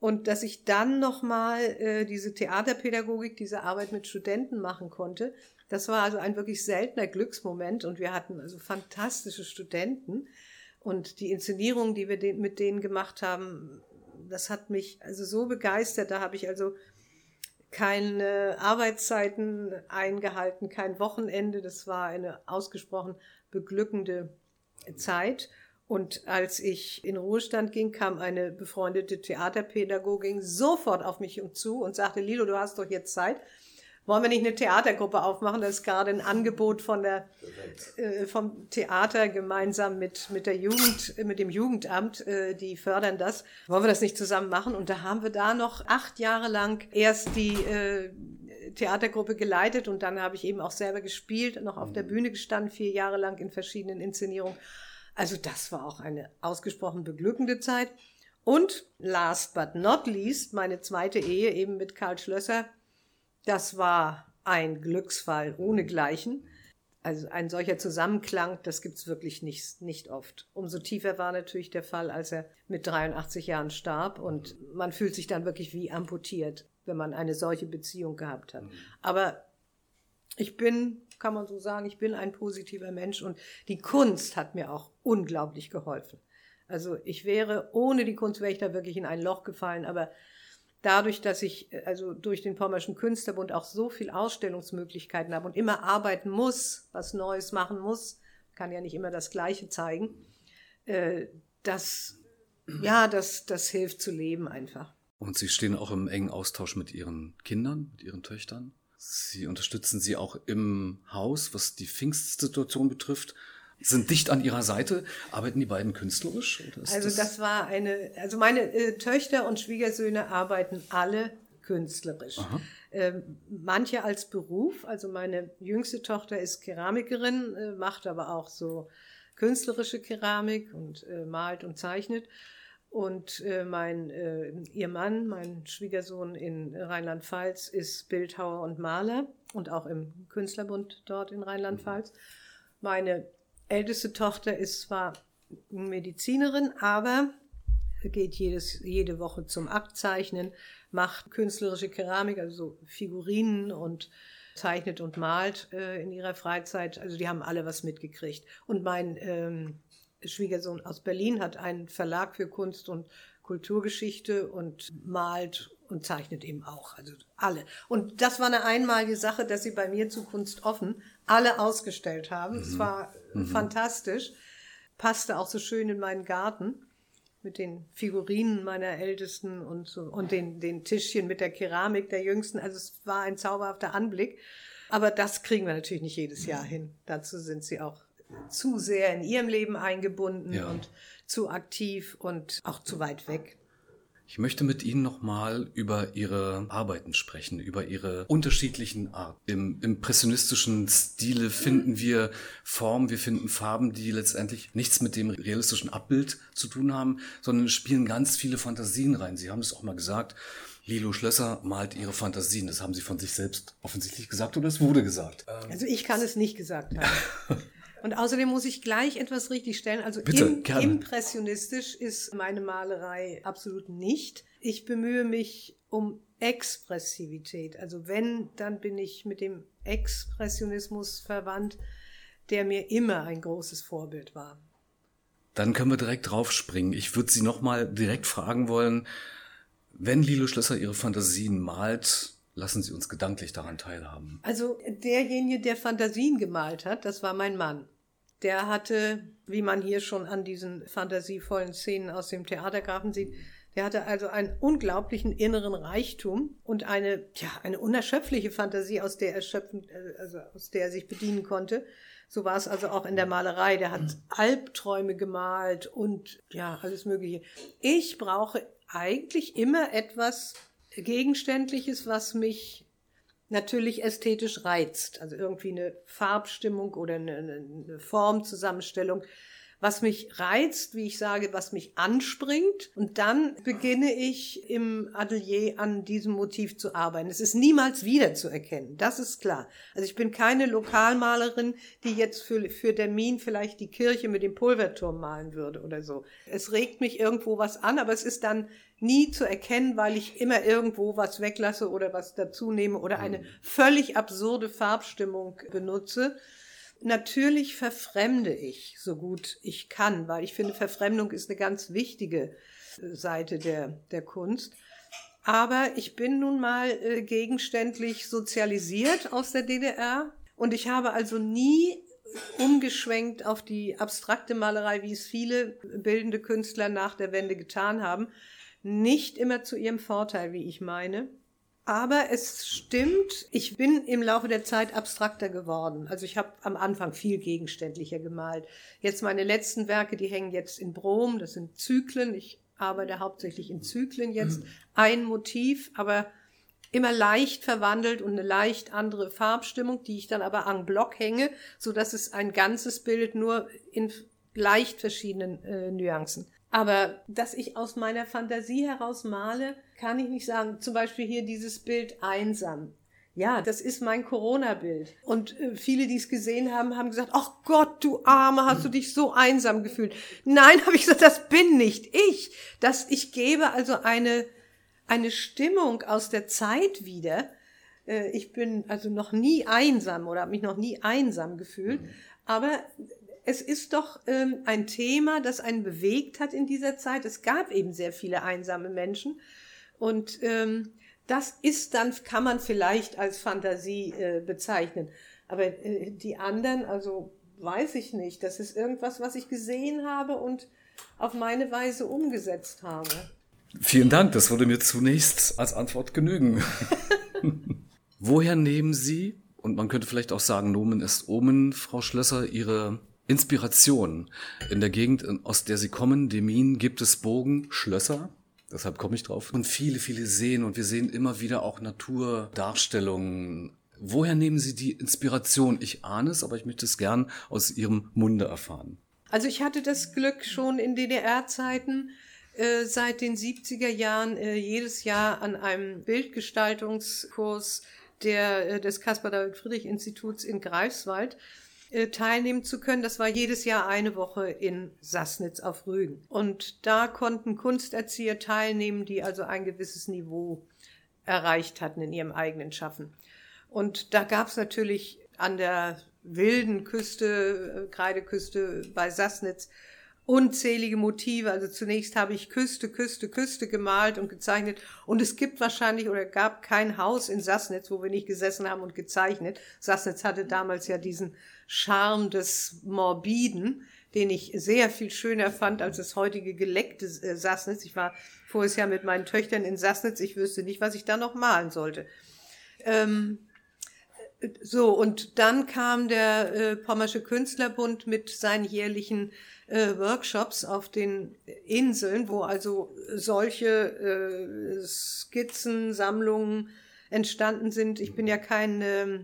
Und dass ich dann nochmal äh, diese Theaterpädagogik, diese Arbeit mit Studenten machen konnte, das war also ein wirklich seltener Glücksmoment. Und wir hatten also fantastische Studenten und die Inszenierung, die wir mit denen gemacht haben, das hat mich also so begeistert. Da habe ich also keine Arbeitszeiten eingehalten, kein Wochenende. Das war eine ausgesprochen beglückende Zeit. Und als ich in Ruhestand ging, kam eine befreundete Theaterpädagogin sofort auf mich zu und sagte, Lilo, du hast doch jetzt Zeit wollen wir nicht eine Theatergruppe aufmachen? Das ist gerade ein Angebot von der, äh, vom Theater gemeinsam mit, mit der Jugend, mit dem Jugendamt, äh, die fördern das. Wollen wir das nicht zusammen machen? Und da haben wir da noch acht Jahre lang erst die äh, Theatergruppe geleitet und dann habe ich eben auch selber gespielt, noch auf der mhm. Bühne gestanden, vier Jahre lang in verschiedenen Inszenierungen. Also das war auch eine ausgesprochen beglückende Zeit. Und last but not least, meine zweite Ehe eben mit Karl Schlösser, das war ein Glücksfall ohnegleichen. Also ein solcher Zusammenklang, das gibt es wirklich nicht, nicht oft. Umso tiefer war natürlich der Fall, als er mit 83 Jahren starb und man fühlt sich dann wirklich wie amputiert, wenn man eine solche Beziehung gehabt hat. Mhm. Aber ich bin, kann man so sagen, ich bin ein positiver Mensch und die Kunst hat mir auch unglaublich geholfen. Also ich wäre, ohne die Kunst wäre ich da wirklich in ein Loch gefallen, aber dadurch, dass ich äh, also durch den Pommerschen Künstlerbund auch so viel Ausstellungsmöglichkeiten habe und immer arbeiten muss, was Neues machen muss, kann ja nicht immer das Gleiche zeigen, äh, das, ja, das, das hilft zu leben einfach.
Und Sie stehen auch im engen Austausch mit Ihren Kindern, mit Ihren Töchtern? Sie unterstützen sie auch im Haus, was die Pfingstsituation betrifft sind dicht an ihrer Seite. Arbeiten die beiden künstlerisch?
also das, das, war eine, also meine äh, Töchter und Schwiegersöhne arbeiten alle künstlerisch. Ähm, manche als Beruf, also meine jüngste Tochter ist Keramikerin, äh, macht aber auch so künstlerische Keramik und äh, malt und zeichnet. Und äh, mein, ihr Mann, mein Schwiegersohn in Rheinland-Pfalz, ist Bildhauer und Maler und auch im Künstlerbund dort in Rheinland-Pfalz. Meine älteste Tochter ist zwar Medizinerin, aber geht jedes, jede Woche zum Aktzeichnen, macht künstlerische Keramik, also Figurinen und zeichnet und malt äh, in ihrer Freizeit. Also die haben alle was mitgekriegt. Und mein ähm, Schwiegersohn aus Berlin hat einen Verlag für Kunst und Kulturgeschichte und malt und zeichnet eben auch. Also alle. Und das war eine einmalige Sache, dass sie bei mir zu Kunst offen alle ausgestellt haben. Es mhm. war mhm. fantastisch. Passte auch so schön in meinen Garten mit den Figurinen meiner Ältesten und so, und den, den Tischchen mit der Keramik der Jüngsten. Also es war ein zauberhafter Anblick. Aber das kriegen wir natürlich nicht jedes Jahr hin. Dazu sind sie auch zu sehr in ihrem Leben eingebunden ja. und zu aktiv und auch zu weit weg.
Ich möchte mit Ihnen nochmal über Ihre Arbeiten sprechen, über Ihre unterschiedlichen Arten. Im impressionistischen Stile finden wir Formen, wir finden Farben, die letztendlich nichts mit dem realistischen Abbild zu tun haben, sondern spielen ganz viele Fantasien rein. Sie haben es auch mal gesagt. Lilo Schlösser malt ihre Fantasien. Das haben Sie von sich selbst offensichtlich gesagt oder es wurde gesagt?
Also ich kann es nicht gesagt haben. Und außerdem muss ich gleich etwas richtigstellen. Also Bitte, im, impressionistisch ist meine Malerei absolut nicht. Ich bemühe mich um Expressivität. Also wenn, dann bin ich mit dem Expressionismus verwandt, der mir immer ein großes Vorbild war.
Dann können wir direkt draufspringen. Ich würde Sie nochmal direkt fragen wollen, wenn Lilo Schlösser ihre Fantasien malt, Lassen Sie uns gedanklich daran teilhaben.
Also derjenige, der Fantasien gemalt hat, das war mein Mann. Der hatte, wie man hier schon an diesen fantasievollen Szenen aus dem Theatergrafen sieht, der hatte also einen unglaublichen inneren Reichtum und eine, ja, eine unerschöpfliche Fantasie, aus der er schöpfen, äh, also aus der er sich bedienen konnte. So war es also auch in der Malerei. Der hat Albträume gemalt und ja, alles Mögliche. Ich brauche eigentlich immer etwas Gegenständliches, was mich natürlich ästhetisch reizt. Also irgendwie eine Farbstimmung oder eine, eine Formzusammenstellung, was mich reizt, wie ich sage, was mich anspringt. Und dann beginne ich im Atelier an diesem Motiv zu arbeiten. Es ist niemals wiederzuerkennen, das ist klar. Also ich bin keine Lokalmalerin, die jetzt für, für Termin vielleicht die Kirche mit dem Pulverturm malen würde oder so. Es regt mich irgendwo was an, aber es ist dann nie zu erkennen, weil ich immer irgendwo was weglasse oder was dazu nehme oder eine mhm. völlig absurde Farbstimmung benutze. Natürlich verfremde ich so gut ich kann, weil ich finde, Verfremdung ist eine ganz wichtige äh, Seite der, der Kunst. Aber ich bin nun mal äh, gegenständlich sozialisiert aus der DDR und ich habe also nie umgeschwenkt auf die abstrakte Malerei, wie es viele bildende Künstler nach der Wende getan haben. Nicht immer zu ihrem Vorteil, wie ich meine. Aber es stimmt, ich bin im Laufe der Zeit abstrakter geworden. Also ich habe am Anfang viel gegenständlicher gemalt. Jetzt meine letzten Werke, die hängen jetzt in Brom, das sind Zyklen. Ich arbeite hauptsächlich in Zyklen jetzt. Ein Motiv, aber immer leicht verwandelt und eine leicht andere Farbstimmung, die ich dann aber en bloc hänge, so dass es ein ganzes Bild nur in leicht verschiedenen äh, Nuancen. Aber dass ich aus meiner Fantasie heraus male, kann ich nicht sagen. Zum Beispiel hier dieses Bild einsam. Ja, das ist mein Corona-Bild. Und äh, viele, die es gesehen haben, haben gesagt, ach Gott, du Arme, hast du dich so einsam gefühlt. Nein, habe ich gesagt, das bin nicht ich. Das, ich gebe also eine, eine Stimmung aus der Zeit wieder. Äh, ich bin also noch nie einsam oder habe mich noch nie einsam gefühlt. Aber es ist doch ähm, ein Thema, das einen bewegt hat in dieser Zeit. Es gab eben sehr viele einsame Menschen. Und ähm, das ist dann, kann man vielleicht als Fantasie äh, bezeichnen. Aber äh, die anderen, also weiß ich nicht. Das ist irgendwas, was ich gesehen habe und auf meine Weise umgesetzt habe.
Vielen Dank, das würde mir zunächst als Antwort genügen. Woher nehmen Sie, und man könnte vielleicht auch sagen, Nomen ist Omen, Frau Schlösser, Ihre Inspiration. In der Gegend, aus der sie kommen, Demin, gibt es Bogen, Schlösser. Deshalb komme ich drauf. Und viele, viele Seen und wir sehen immer wieder auch Naturdarstellungen. Woher nehmen Sie die Inspiration? Ich ahne es, aber ich möchte es gern aus Ihrem Munde erfahren.
Also ich hatte das Glück schon in DDR-Zeiten, äh, seit den 70er Jahren äh, jedes Jahr an einem Bildgestaltungskurs der, äh, des Caspar David Friedrich Instituts in Greifswald äh, teilnehmen zu können. Das war jedes Jahr eine Woche in Sassnitz auf Rügen. Und da konnten Kunsterzieher teilnehmen, die also ein gewisses Niveau erreicht hatten in ihrem eigenen Schaffen. Und da gab es natürlich an der wilden Küste, äh, Kreideküste bei Sassnitz, unzählige Motive. Also zunächst habe ich Küste, Küste, Küste gemalt und gezeichnet. Und es gibt wahrscheinlich oder gab kein Haus in Sassnitz, wo wir nicht gesessen haben und gezeichnet. Sassnitz hatte damals ja diesen Charme des Morbiden, den ich sehr viel schöner fand als das heutige geleckte äh, Sassnitz. Ich war voriges Jahr mit meinen Töchtern in Sassnitz. Ich wüsste nicht, was ich da noch malen sollte. Ähm, so, und dann kam der äh, Pommersche Künstlerbund mit seinen jährlichen äh, Workshops auf den Inseln, wo also solche äh, Skizzensammlungen entstanden sind. Ich bin ja kein äh,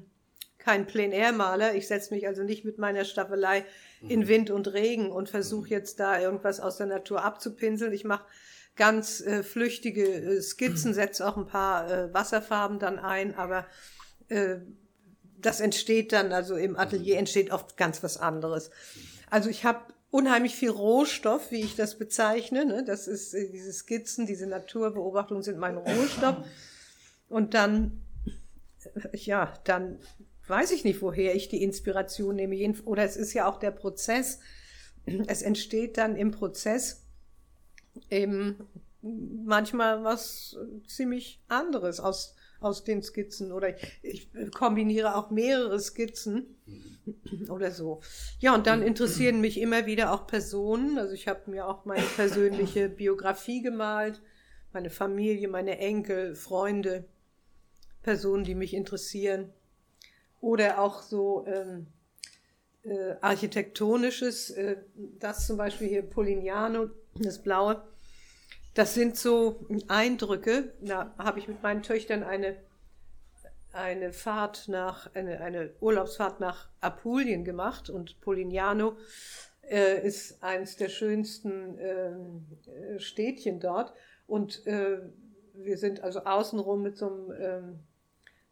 kein Plein-Air-Maler. Ich setze mich also nicht mit meiner Staffelei in mhm. Wind und Regen und versuche jetzt da irgendwas aus der Natur abzupinseln. Ich mache ganz äh, flüchtige äh, Skizzen, setze auch ein paar äh, Wasserfarben dann ein, aber äh, das entsteht dann, also im Atelier entsteht oft ganz was anderes. Also ich habe unheimlich viel Rohstoff, wie ich das bezeichne. Ne? Das ist äh, diese Skizzen, diese Naturbeobachtungen sind mein Rohstoff. Und dann, äh, ja, dann weiß ich nicht, woher ich die Inspiration nehme. Oder es ist ja auch der Prozess. Es entsteht dann im Prozess eben manchmal was ziemlich anderes aus, aus den Skizzen. Oder ich, ich kombiniere auch mehrere Skizzen oder so. Ja, und dann interessieren mich immer wieder auch Personen. Also ich habe mir auch meine persönliche Biografie gemalt, meine Familie, meine Enkel, Freunde, Personen, die mich interessieren. Oder auch so ähm, äh, architektonisches, äh, das zum Beispiel hier Polignano, das Blaue. Das sind so Eindrücke. Da habe ich mit meinen Töchtern eine eine Fahrt nach, eine, eine Urlaubsfahrt nach Apulien gemacht und Polignano äh, ist eines der schönsten ähm, äh, Städtchen dort. Und äh, wir sind also außenrum mit so einem ähm,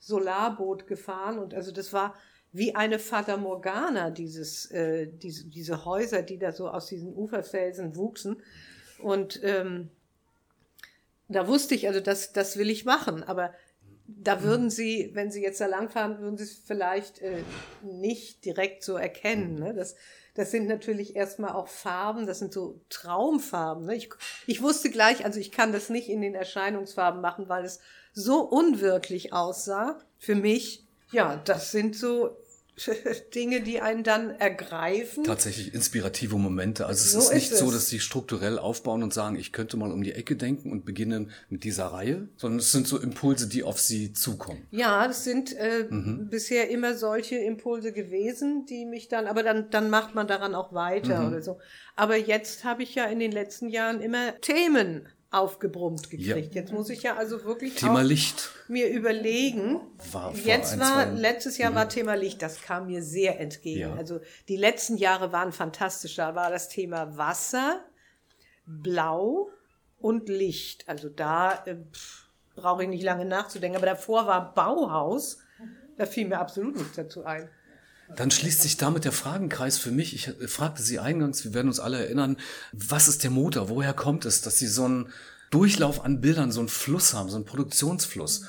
Solarboot gefahren und also das war wie eine Fata Morgana, dieses, äh, diese, diese Häuser, die da so aus diesen Uferfelsen wuchsen. Und ähm, da wusste ich, also das, das will ich machen, aber da würden Sie, wenn Sie jetzt da langfahren, würden Sie es vielleicht äh, nicht direkt so erkennen. Ne? Das, das sind natürlich erstmal auch Farben, das sind so Traumfarben. Ne? Ich, ich wusste gleich, also ich kann das nicht in den Erscheinungsfarben machen, weil es so unwirklich aussah für mich. Ja, das sind so Dinge, die einen dann ergreifen.
Tatsächlich inspirative Momente. Also es so ist nicht ist so, dass sie strukturell aufbauen und sagen, ich könnte mal um die Ecke denken und beginnen mit dieser Reihe, sondern es sind so Impulse, die auf sie zukommen.
Ja, das sind äh, mhm. bisher immer solche Impulse gewesen, die mich dann, aber dann, dann macht man daran auch weiter mhm. oder so. Aber jetzt habe ich ja in den letzten Jahren immer Themen aufgebrummt gekriegt. Ja. Jetzt muss ich ja also wirklich
Thema Licht.
mir überlegen. War jetzt war zwei, letztes Jahr mh. war Thema Licht, das kam mir sehr entgegen. Ja. Also die letzten Jahre waren fantastisch. Da war das Thema Wasser, Blau und Licht. Also da äh, brauche ich nicht lange nachzudenken. Aber davor war Bauhaus. Da fiel mir absolut nichts dazu ein.
Dann schließt sich damit der Fragenkreis für mich. Ich fragte Sie eingangs, wir werden uns alle erinnern, was ist der Motor? Woher kommt es, dass Sie so einen Durchlauf an Bildern, so einen Fluss haben, so einen Produktionsfluss?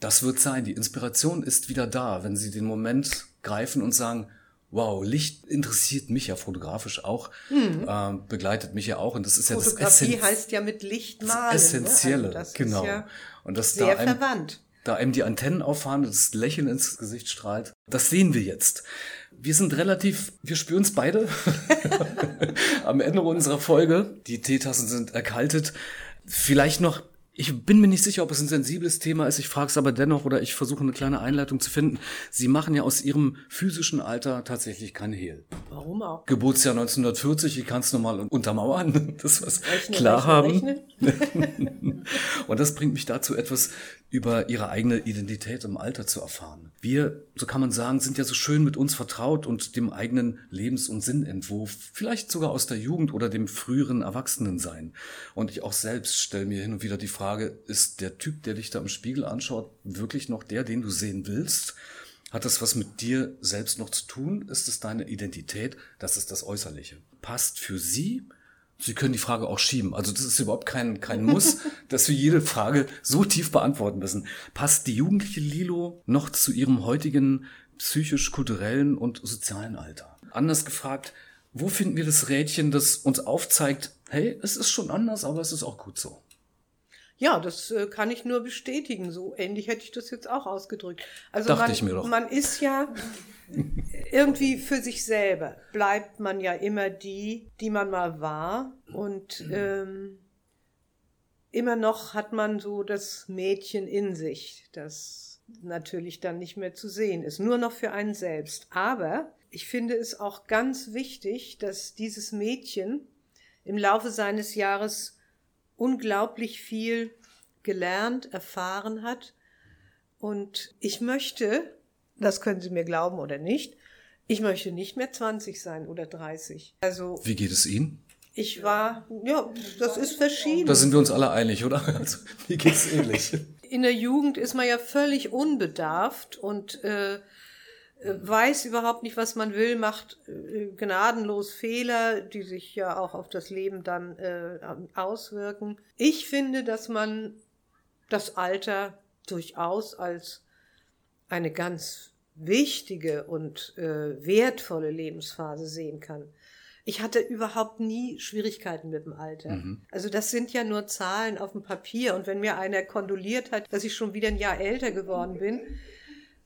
Das wird sein. Die Inspiration ist wieder da, wenn Sie den Moment greifen und sagen, wow, Licht interessiert mich ja fotografisch auch, mhm. äh, begleitet mich ja auch und das ist
ja
das
Fotografie heißt ja mit Licht malen.
Das Essentielle, ne? also das genau.
Ja
und das
sehr da verwandt
da einem die Antennen auffahren, das Lächeln ins Gesicht strahlt. Das sehen wir jetzt. Wir sind relativ, wir spüren es beide am Ende unserer Folge. Die Teetassen sind erkaltet. Vielleicht noch ich bin mir nicht sicher, ob es ein sensibles Thema ist. Ich frage es aber dennoch oder ich versuche eine kleine Einleitung zu finden. Sie machen ja aus Ihrem physischen Alter tatsächlich kein Hehl.
Warum auch?
Geburtsjahr 1940, ich kann es nochmal untermauern, das was rechne, klar rechne, haben. Rechne. Und das bringt mich dazu, etwas über Ihre eigene Identität im Alter zu erfahren. Wir, so kann man sagen, sind ja so schön mit uns vertraut und dem eigenen Lebens- und Sinnentwurf, vielleicht sogar aus der Jugend oder dem früheren Erwachsenensein. Und ich auch selbst stelle mir hin und wieder die Frage, ist der Typ, der dich da im Spiegel anschaut, wirklich noch der, den du sehen willst? Hat das was mit dir selbst noch zu tun? Ist es deine Identität? Das ist das Äußerliche. Passt für sie? Sie können die Frage auch schieben. Also das ist überhaupt kein, kein Muss, dass wir jede Frage so tief beantworten müssen. Passt die jugendliche Lilo noch zu ihrem heutigen psychisch-kulturellen und sozialen Alter? Anders gefragt, wo finden wir das Rädchen, das uns aufzeigt, hey, es ist schon anders, aber es ist auch gut so?
Ja, das äh, kann ich nur bestätigen. So ähnlich hätte ich das jetzt auch ausgedrückt.
Also Dachte man, ich mir doch.
man ist ja irgendwie für sich selber, bleibt man ja immer die, die man mal war. Und ähm, immer noch hat man so das Mädchen in sich, das natürlich dann nicht mehr zu sehen ist, nur noch für einen selbst. Aber ich finde es auch ganz wichtig, dass dieses Mädchen im Laufe seines Jahres unglaublich viel gelernt, erfahren hat. Und ich möchte, das können Sie mir glauben oder nicht, ich möchte nicht mehr 20 sein oder 30. Also.
Wie geht es Ihnen?
Ich war, ja, das ist verschieden.
Da sind wir uns alle einig, oder? Also, mir geht's ähnlich.
In der Jugend ist man ja völlig unbedarft und äh, äh, weiß überhaupt nicht, was man will, macht äh, gnadenlos Fehler, die sich ja auch auf das Leben dann äh, auswirken. Ich finde, dass man das Alter durchaus als eine ganz wichtige und äh, wertvolle Lebensphase sehen kann. Ich hatte überhaupt nie Schwierigkeiten mit dem Alter. Mhm. Also das sind ja nur Zahlen auf dem Papier. Und wenn mir einer kondoliert hat, dass ich schon wieder ein Jahr älter geworden bin,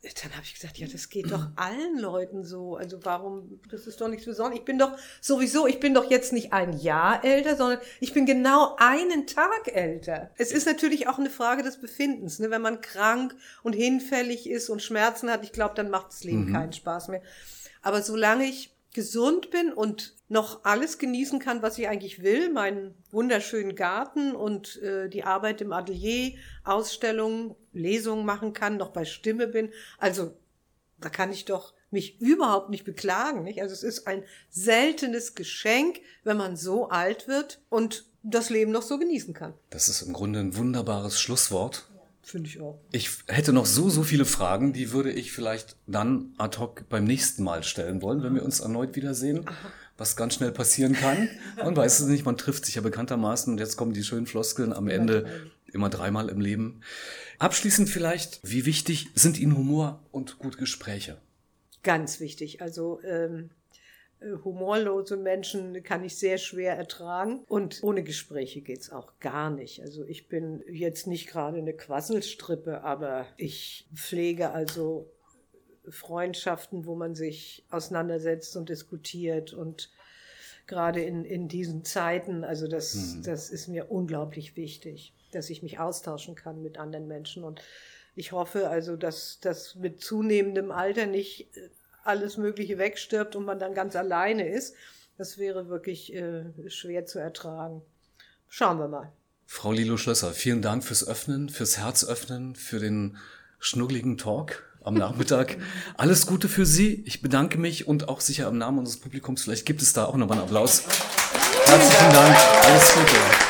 dann habe ich gesagt, ja, das geht doch allen Leuten so. Also warum, das ist doch nichts Besonderes. Ich bin doch sowieso, ich bin doch jetzt nicht ein Jahr älter, sondern ich bin genau einen Tag älter. Es ist natürlich auch eine Frage des Befindens. Ne? Wenn man krank und hinfällig ist und Schmerzen hat, ich glaube, dann macht das Leben mhm. keinen Spaß mehr. Aber solange ich gesund bin und noch alles genießen kann, was ich eigentlich will, meinen wunderschönen Garten und äh, die Arbeit im Atelier, Ausstellungen, Lesungen machen kann, noch bei Stimme bin. Also da kann ich doch mich überhaupt nicht beklagen. Nicht? Also es ist ein seltenes Geschenk, wenn man so alt wird und das Leben noch so genießen kann.
Das ist im Grunde ein wunderbares Schlusswort.
Finde ich auch.
Ich hätte noch so, so viele Fragen, die würde ich vielleicht dann ad hoc beim nächsten Mal stellen wollen, wenn wir uns erneut wiedersehen. Aha. Was ganz schnell passieren kann. Man weiß es nicht, man trifft sich ja bekanntermaßen und jetzt kommen die schönen Floskeln am Ende immer dreimal im Leben. Abschließend vielleicht, wie wichtig sind Ihnen Humor und gute Gespräche?
Ganz wichtig. Also ähm, äh, humorlose Menschen kann ich sehr schwer ertragen. Und ohne Gespräche geht's auch gar nicht. Also ich bin jetzt nicht gerade eine Quasselstrippe, aber ich pflege also Freundschaften, wo man sich auseinandersetzt und diskutiert und gerade in, in diesen Zeiten, also das, mhm. das ist mir unglaublich wichtig, dass ich mich austauschen kann mit anderen Menschen und ich hoffe also, dass das mit zunehmendem Alter nicht äh, alles Mögliche wegstirbt und man dann ganz alleine ist. Das wäre wirklich äh, schwer zu ertragen. Schauen wir mal.
Frau Lilo Schlösser, vielen Dank fürs Öffnen, fürs Herzöffnen, für den schnuckligen Talk am Nachmittag. Alles Gute für Sie. Ich bedanke mich und auch sicher im Namen unseres Publikums. Vielleicht gibt es da auch nochmal einen Applaus. Herzlichen Dank. Alles Gute.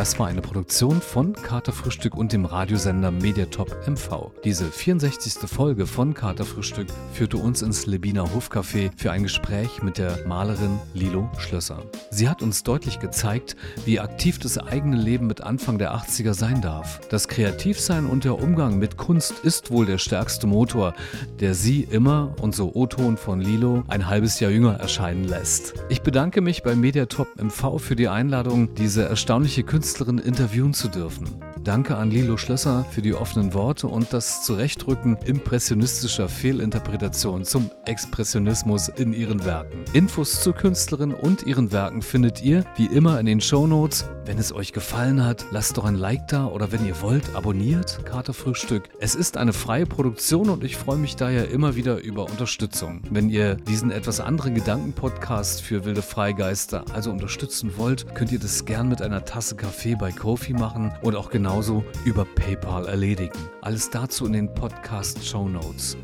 Das war eine Produktion von Katerfrühstück und dem Radiosender Mediatop MV. Diese 64. Folge von Katerfrühstück führte uns ins Lebiner Hofcafé für ein Gespräch mit der Malerin Lilo Schlösser. Sie hat uns deutlich gezeigt, wie aktiv das eigene Leben mit Anfang der 80er sein darf. Das Kreativsein und der Umgang mit Kunst ist wohl der stärkste Motor, der sie immer, und so O-Ton von Lilo, ein halbes Jahr jünger erscheinen lässt. Ich bedanke mich bei Mediatop MV für die Einladung, diese erstaunliche Künstlerin Künstlerin interviewen zu dürfen. Danke an Lilo Schlösser für die offenen Worte und das Zurechtrücken impressionistischer Fehlinterpretationen zum Expressionismus in ihren Werken. Infos zur Künstlerin und ihren Werken findet ihr wie immer in den Show Notes. Wenn es euch gefallen hat, lasst doch ein Like da oder wenn ihr wollt, abonniert Katerfrühstück. Es ist eine freie Produktion und ich freue mich daher immer wieder über Unterstützung. Wenn ihr diesen etwas anderen Gedanken-Podcast für wilde Freigeister also unterstützen wollt, könnt ihr das gern mit einer Tasse Kaffee bei Kofi machen und auch genau genauso über PayPal erledigen. Alles dazu in den Podcast Show Notes.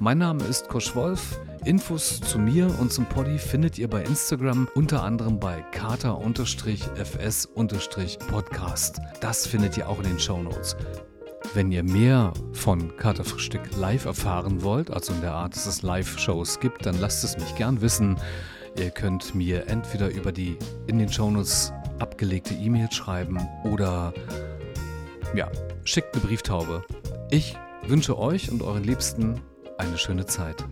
Mein Name ist Kosch Wolf. Infos zu mir und zum Poddy findet ihr bei Instagram unter anderem bei kater-fs-podcast. Das findet ihr auch in den Show Notes. Wenn ihr mehr von Katerfrühstück live erfahren wollt, also in der Art, dass es Live-Shows gibt, dann lasst es mich gern wissen. Ihr könnt mir entweder über die in den Shownotes abgelegte E-Mail schreiben oder ja, schickt eine Brieftaube. Ich wünsche euch und euren Liebsten eine schöne Zeit.